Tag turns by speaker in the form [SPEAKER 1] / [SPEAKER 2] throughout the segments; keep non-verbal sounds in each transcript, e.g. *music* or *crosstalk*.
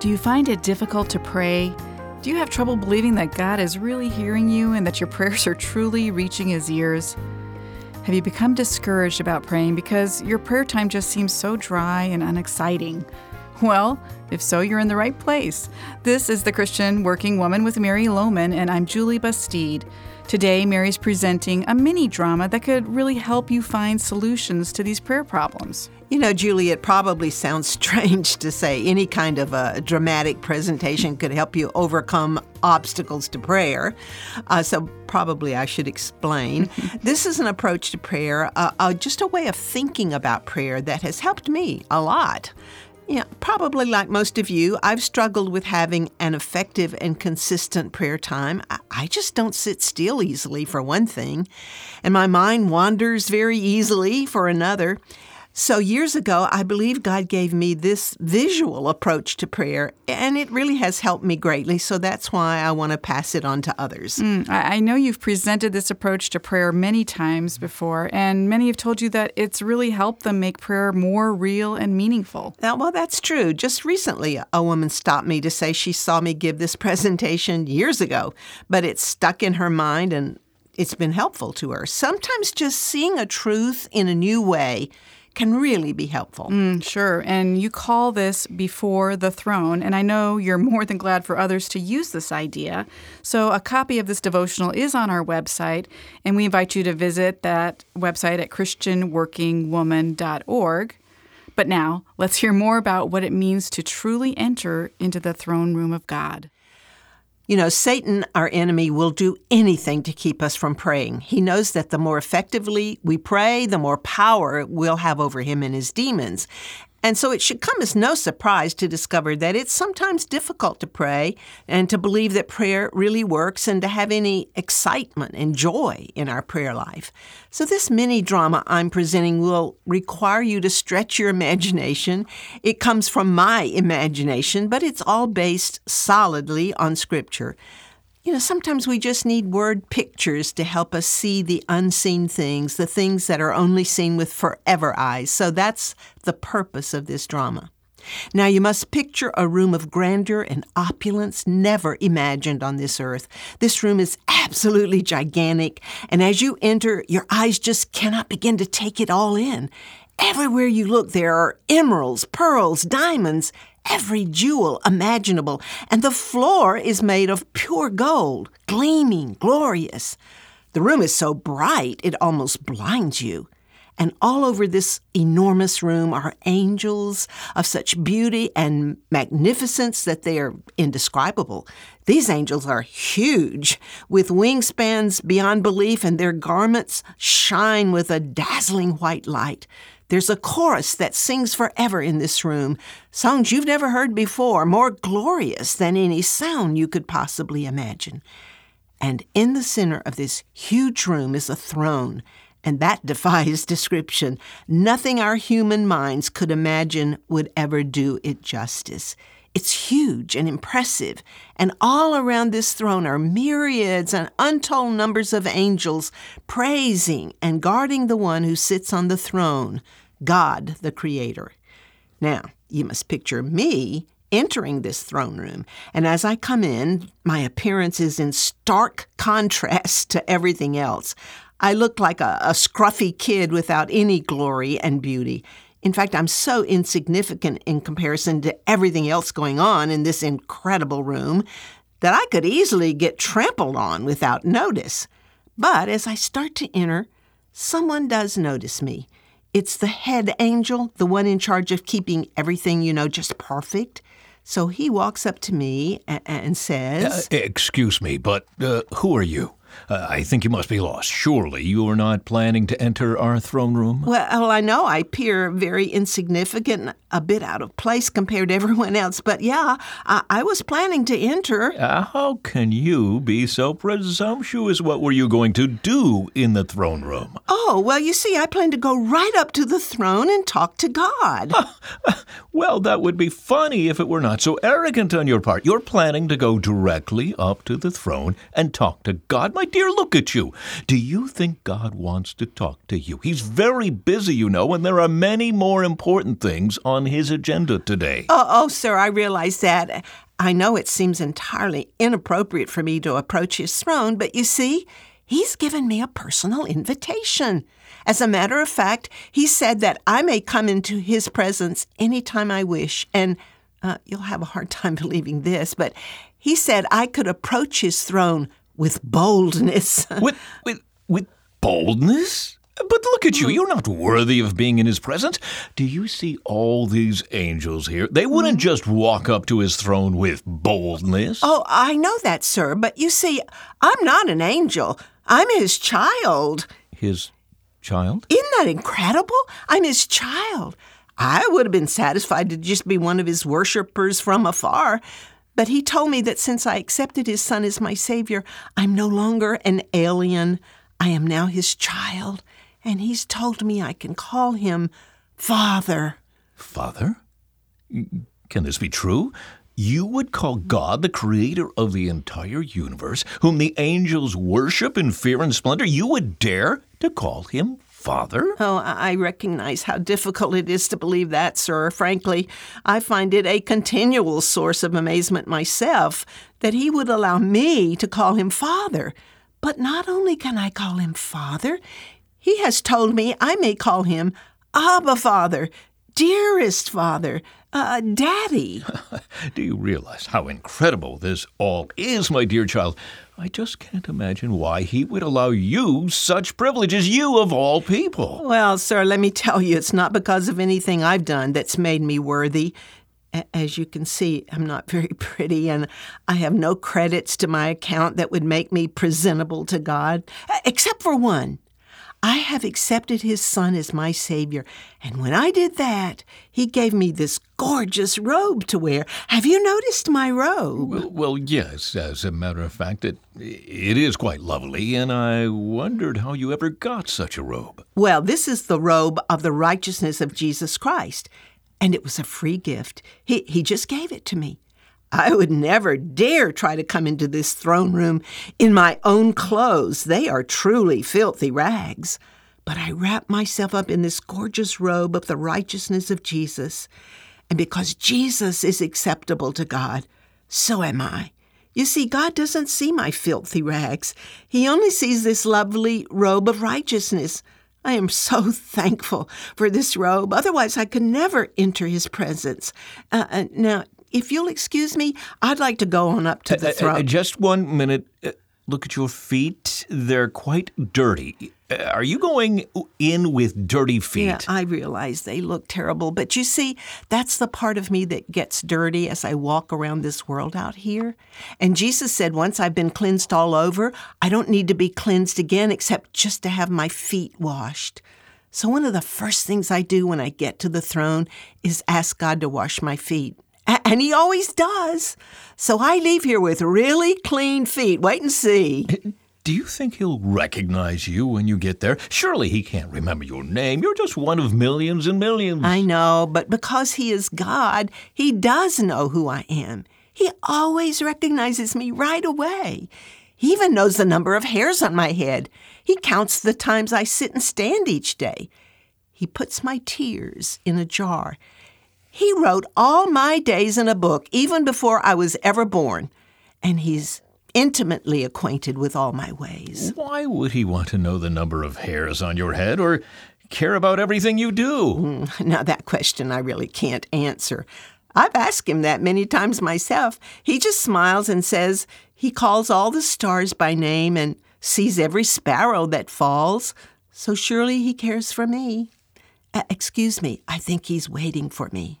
[SPEAKER 1] Do you find it difficult to pray? Do you have trouble believing that God is really hearing you and that your *laughs* prayers are truly reaching His ears? Have you become discouraged about praying because your prayer time just seems so dry and unexciting? Well, if so, you're in the right place. This is the Christian Working Woman with Mary Lowman, and I'm Julie Bastide. Today, Mary's presenting a mini drama that could really help you find solutions to these prayer problems.
[SPEAKER 2] You know, Julie, it probably sounds *laughs* strange to say any kind of a dramatic presentation could help you overcome obstacles to prayer. Uh, so, probably I should explain. *laughs* this is an approach to prayer, uh, uh, just a way of thinking about prayer that has helped me a lot. Yeah, probably like most of you, I've struggled with having an effective and consistent prayer time. I just don't sit still easily, for one thing, and my mind wanders very easily, for another. So, years ago, I believe God gave me this visual approach to prayer, and it really has helped me greatly. So, that's why I want to pass it on to others.
[SPEAKER 1] Mm, I know you've presented this approach to prayer many times before, and many have told you that it's really helped them make prayer more real and meaningful.
[SPEAKER 2] Now, well, that's true. Just recently, a woman stopped me to say she saw me give this *laughs* presentation years ago, but it stuck in her mind and it's been helpful to her. Sometimes just seeing a truth in a new way can really be helpful.
[SPEAKER 1] Mm, sure. And you call this before the throne. And I know you're more than glad for others to use this idea. So a copy of this devotional is on our website. And we invite you to visit that website at ChristianWorkingWoman.org. But now, let's hear more about what it means to truly enter into the throne room of God.
[SPEAKER 2] You know, Satan, our enemy, will do anything to keep us from praying. He knows that the more effectively we pray, the more power we'll have over him and his demons. And so it should come as no surprise to discover that it's sometimes difficult to pray and to believe that prayer really works and to have any excitement and joy in our prayer life. So, this mini drama I'm presenting will require you to stretch your imagination. It comes from my imagination, but it's all based solidly on Scripture. You know, sometimes we just need word pictures to help us see the unseen things, the things that are only seen with forever eyes. So that's the purpose of this drama. Now, you must picture a room of grandeur and opulence never imagined on this earth. This room is absolutely gigantic, and as you enter, your eyes just cannot begin to take it all in. Everywhere you look, there are emeralds, pearls, diamonds, every jewel imaginable, and the floor is made of pure gold, gleaming, glorious. The room is so bright it almost blinds you. And all over this enormous room are angels of such beauty and magnificence that they are indescribable. These angels are huge, with wingspans beyond belief, and their garments shine with a dazzling white light. There's a chorus that sings forever in this room, songs you've never heard before, more glorious than any sound you could possibly imagine. And in the center of this huge room is a throne, and that *laughs* defies description. Nothing our human minds could imagine would ever do it justice. It's huge and impressive, and all around this throne are myriads and untold numbers of angels praising and guarding the one who sits on the throne, God the Creator. Now, you must picture me entering this throne room, and as I come in, my appearance is in stark *laughs* contrast to everything else. I look like a, a scruffy kid without any glory and beauty. In fact, I'm so insignificant in comparison to everything else going on in this incredible room that I could easily get trampled on without notice. But as I start to enter, someone does notice me. It's the head angel, the one in charge of keeping everything, you know, just perfect. So he walks up to me and, says,
[SPEAKER 3] uh, Excuse me, but uh, who are you? Uh, I think you must be lost. Surely you are not planning to enter our throne room?
[SPEAKER 2] Well, I know I appear very insignificant, a bit out of place compared to everyone else, but yeah, I, I was planning to enter.
[SPEAKER 3] Uh, how can you be so presumptuous? What were you going to do in the throne room?
[SPEAKER 2] Oh, well, you see, I plan to go right up to the throne and talk to God. *laughs*
[SPEAKER 3] well, that would be funny if it were not so arrogant on your part. You're planning to go directly up to the throne and talk to God. My dear, look at you. Do you think God wants to talk to you? He's very busy, you know, and there are many more important things on his agenda today.
[SPEAKER 2] Oh, oh, sir, I realize that. I know it seems entirely inappropriate for me to approach his throne, but you see, he's given me a personal invitation. As a matter of fact, he said that I may come into his presence anytime I wish, and uh, you'll have a hard *laughs* time believing this, but he said I could approach his throne with boldness. *laughs*
[SPEAKER 3] with, with, with boldness? But look at you. Mm. You're not worthy of being in his presence. Do you see all these angels here? They wouldn't mm. just walk up to his throne with boldness.
[SPEAKER 2] Oh, I know that, sir, but you see, I'm not an angel. I'm his child.
[SPEAKER 3] His child?
[SPEAKER 2] Isn't that incredible? I'm his child. I would have been satisfied to just be one of his worshippers from afar. But he told me that since I accepted his son as my savior, I'm no longer an alien. I am now his child. And he's told me I can call him Father.
[SPEAKER 3] Father? Can this be true? You would call God the creator of the entire universe, whom the angels worship in fear and splendor, you would dare to call him Father?
[SPEAKER 2] Oh, I recognize how difficult it is to believe that, sir. Frankly, I find it a continual source of amazement myself that he would allow me to call him Father. But not only can I call him Father, he has told me I may call him Abba Father, dearest Father, uh, Daddy. *laughs*
[SPEAKER 3] Do you realize how incredible this all is, my dear child? I just can't imagine why he would allow you such privileges, you of all people.
[SPEAKER 2] Well, sir, let me tell you, it's not because of anything I've done that's made me worthy. As you can see, I'm not *laughs* very pretty, and I have no credits to my account that would make me presentable to God, except for one. I have accepted his son as my Savior. And when I did that, he gave me this gorgeous robe to wear. Have you noticed my robe?
[SPEAKER 3] Well, well, yes, as a matter of fact, it, it is quite lovely, and I wondered how you ever got such a robe.
[SPEAKER 2] Well, this is the robe of the righteousness of Jesus Christ, and it was a free gift. He, he just gave it to me. I would never dare try to come into this throne room in my own clothes. They are truly filthy rags. But I wrap myself up in this gorgeous robe of the righteousness of Jesus. And because Jesus is acceptable to God, so am I. You see, God doesn't see my filthy rags. He only sees this lovely robe of righteousness. I am so *laughs* thankful for this robe. Otherwise, I could never enter his presence. Uh, uh now, if you'll excuse me, I'd like to go on up to the uh, uh, throne. Uh,
[SPEAKER 3] just one minute. Uh, look at your feet. They're quite dirty. Uh, are you going in with dirty feet?
[SPEAKER 2] Yeah, I realize they look terrible, but you see, that's the part of me that gets dirty as I walk around this world out here. And Jesus said, once I've been cleansed all over, I don't need to be cleansed again except just to have my feet washed. So, one of the first things I do when I get to the throne is ask God to wash my feet. And he always does. So I leave here with really clean feet. Wait and see. *laughs*
[SPEAKER 3] Do you think he'll recognize you when you get there? Surely he can't remember your name. You're just one of millions and millions.
[SPEAKER 2] I know, but because he is God, he does know who I am. He always recognizes me right away. He even knows the number of hairs on my head. He counts the times I sit and stand each day. He puts my tears in a jar he wrote all my days in a book, even before I was ever born, and he's intimately acquainted with all my ways.
[SPEAKER 3] Why would he want to know the number of hairs on your head or care about everything you do?
[SPEAKER 2] Mm, now, that question I really can't answer. I've asked him that many times myself. He just smiles and says he calls all the stars by name and sees every sparrow that falls, so surely he cares for me. Uh, excuse me, I think he's waiting for me.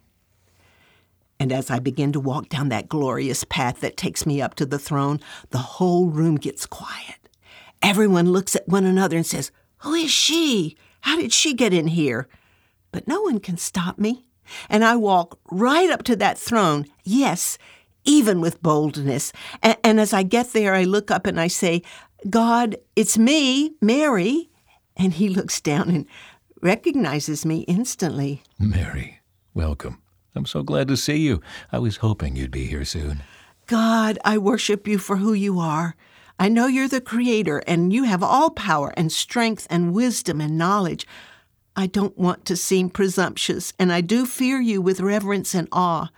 [SPEAKER 2] And as I begin to walk down that glorious path that takes me up to the throne, the whole room gets quiet. Everyone looks at one another and says, Who is she? How did she get in here? But no one can stop me. And I walk right up to that throne, yes, even with boldness. And, and as I get there, I look up and I say, God, it's me, Mary. And he looks down and recognizes me instantly.
[SPEAKER 3] Mary, welcome. I'm so glad to see you. I was hoping you'd be here soon.
[SPEAKER 2] God, I worship you for who you are. I know you're the creator and you have all power and strength and wisdom and knowledge. I don't want to seem presumptuous, and I do fear you with reverence and awe.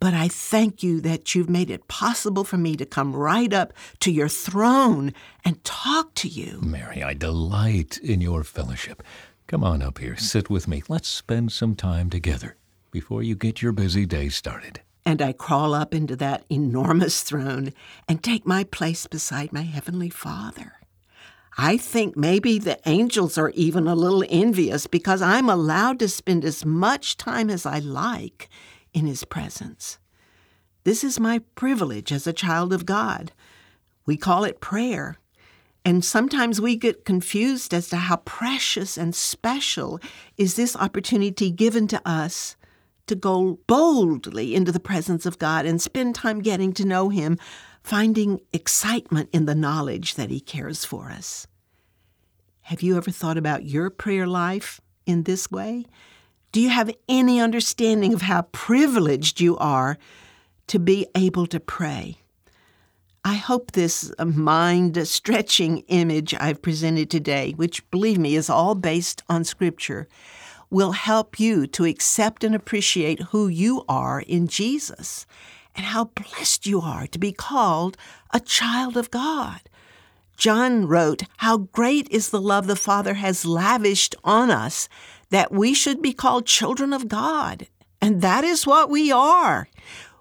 [SPEAKER 2] But I thank you that you've made it possible for me to come right up to your throne and talk to you.
[SPEAKER 3] Mary, I delight in your fellowship. Come on up here, sit with me. Let's spend some time together before you get your busy day started.
[SPEAKER 2] And I crawl up into that enormous throne and take my place beside my Heavenly Father. I think maybe the angels are even a little envious because I'm allowed to spend as much time as I like in His presence. This is my privilege as a child of God. We call it prayer. And sometimes we get confused as to how precious and special is this opportunity given to us to go boldly into the presence of God and spend time getting to know Him, finding excitement in the knowledge that He cares for us. Have you ever thought about your prayer life in this way? Do you have any understanding of how privileged you are to be able to pray? I hope this mind stretching image I've presented today, which believe me is all based on Scripture, will help you to accept and appreciate who you are in Jesus and how blessed you are to be called a child of God. John wrote, How great is the love the Father has lavished on us that we should be called children of God. And that is what we are.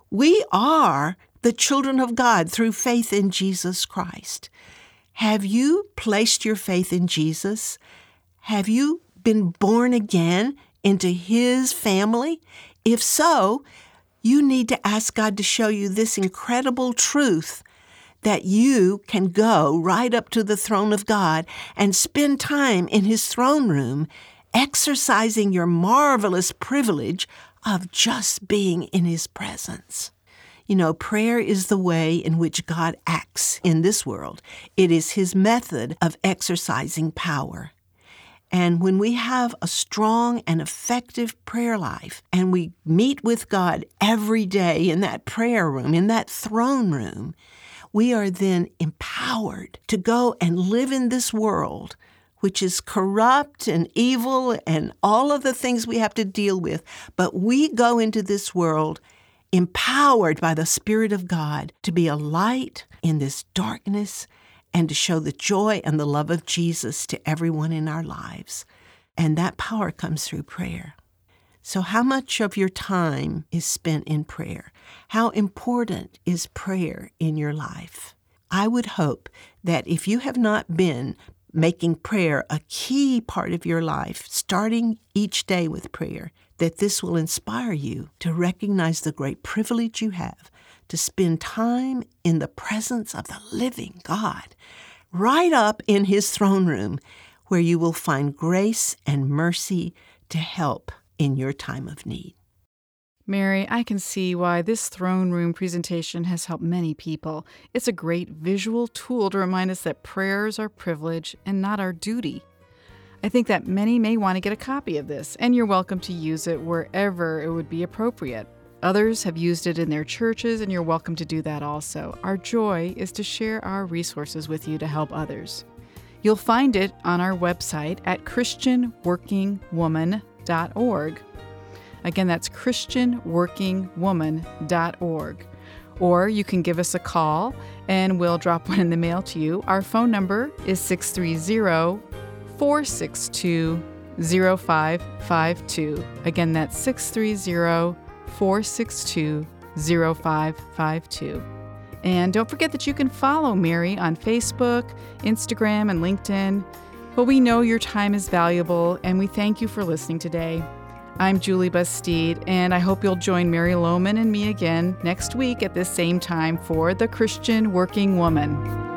[SPEAKER 2] We are the children of God through faith in Jesus Christ. Have you placed your faith in Jesus? Have you been born again into His family? If so, you need to ask God to show you this incredible truth that you can go right up to the throne of God and spend time in His throne room exercising your marvelous privilege of just being in His presence. You know, prayer is the way in which God acts in this world. It is His method of exercising power. And when we have a strong and effective prayer life and we meet with God every day in that prayer room, in that throne room, we are then empowered to go and live in this world which is corrupt and evil and all of the things we have to deal with. But we go into this world empowered by the Spirit of God to be a light in this darkness and to show the joy and the love of Jesus to everyone in our lives. And that power comes through prayer. So, how much of your time is spent in prayer? How important is prayer in your life? I would hope that if you have not been making prayer a key part of your life, starting each day with prayer, that this will inspire you to recognize the great privilege you have to spend time in the presence of the living God, right up in His throne room, where you will find grace and mercy to help in your time of need.
[SPEAKER 1] Mary, I can see why this throne room presentation has helped many people. It's a great visual tool to remind us that prayers are privilege and not our duty. I think that many may want to get a copy of this, and you're welcome to use it wherever it would be appropriate. Others have used it in their churches, and you're welcome to do that also. Our joy is to share our resources with you to help others. You'll find it on our website at ChristianWorkingWoman.org. Again, that's ChristianWorkingWoman.org. Or you can give us a call and we'll drop one in the mail to you. Our phone number is 630 462 0552. Again, that's 630 462 0552. And don't forget that you can follow Mary on Facebook, Instagram, and LinkedIn. But we know your time is valuable, and we thank you for listening today. I'm Julie Bastide, and I hope you'll join Mary Lowman and me again next week at this same time for The Christian Working Woman.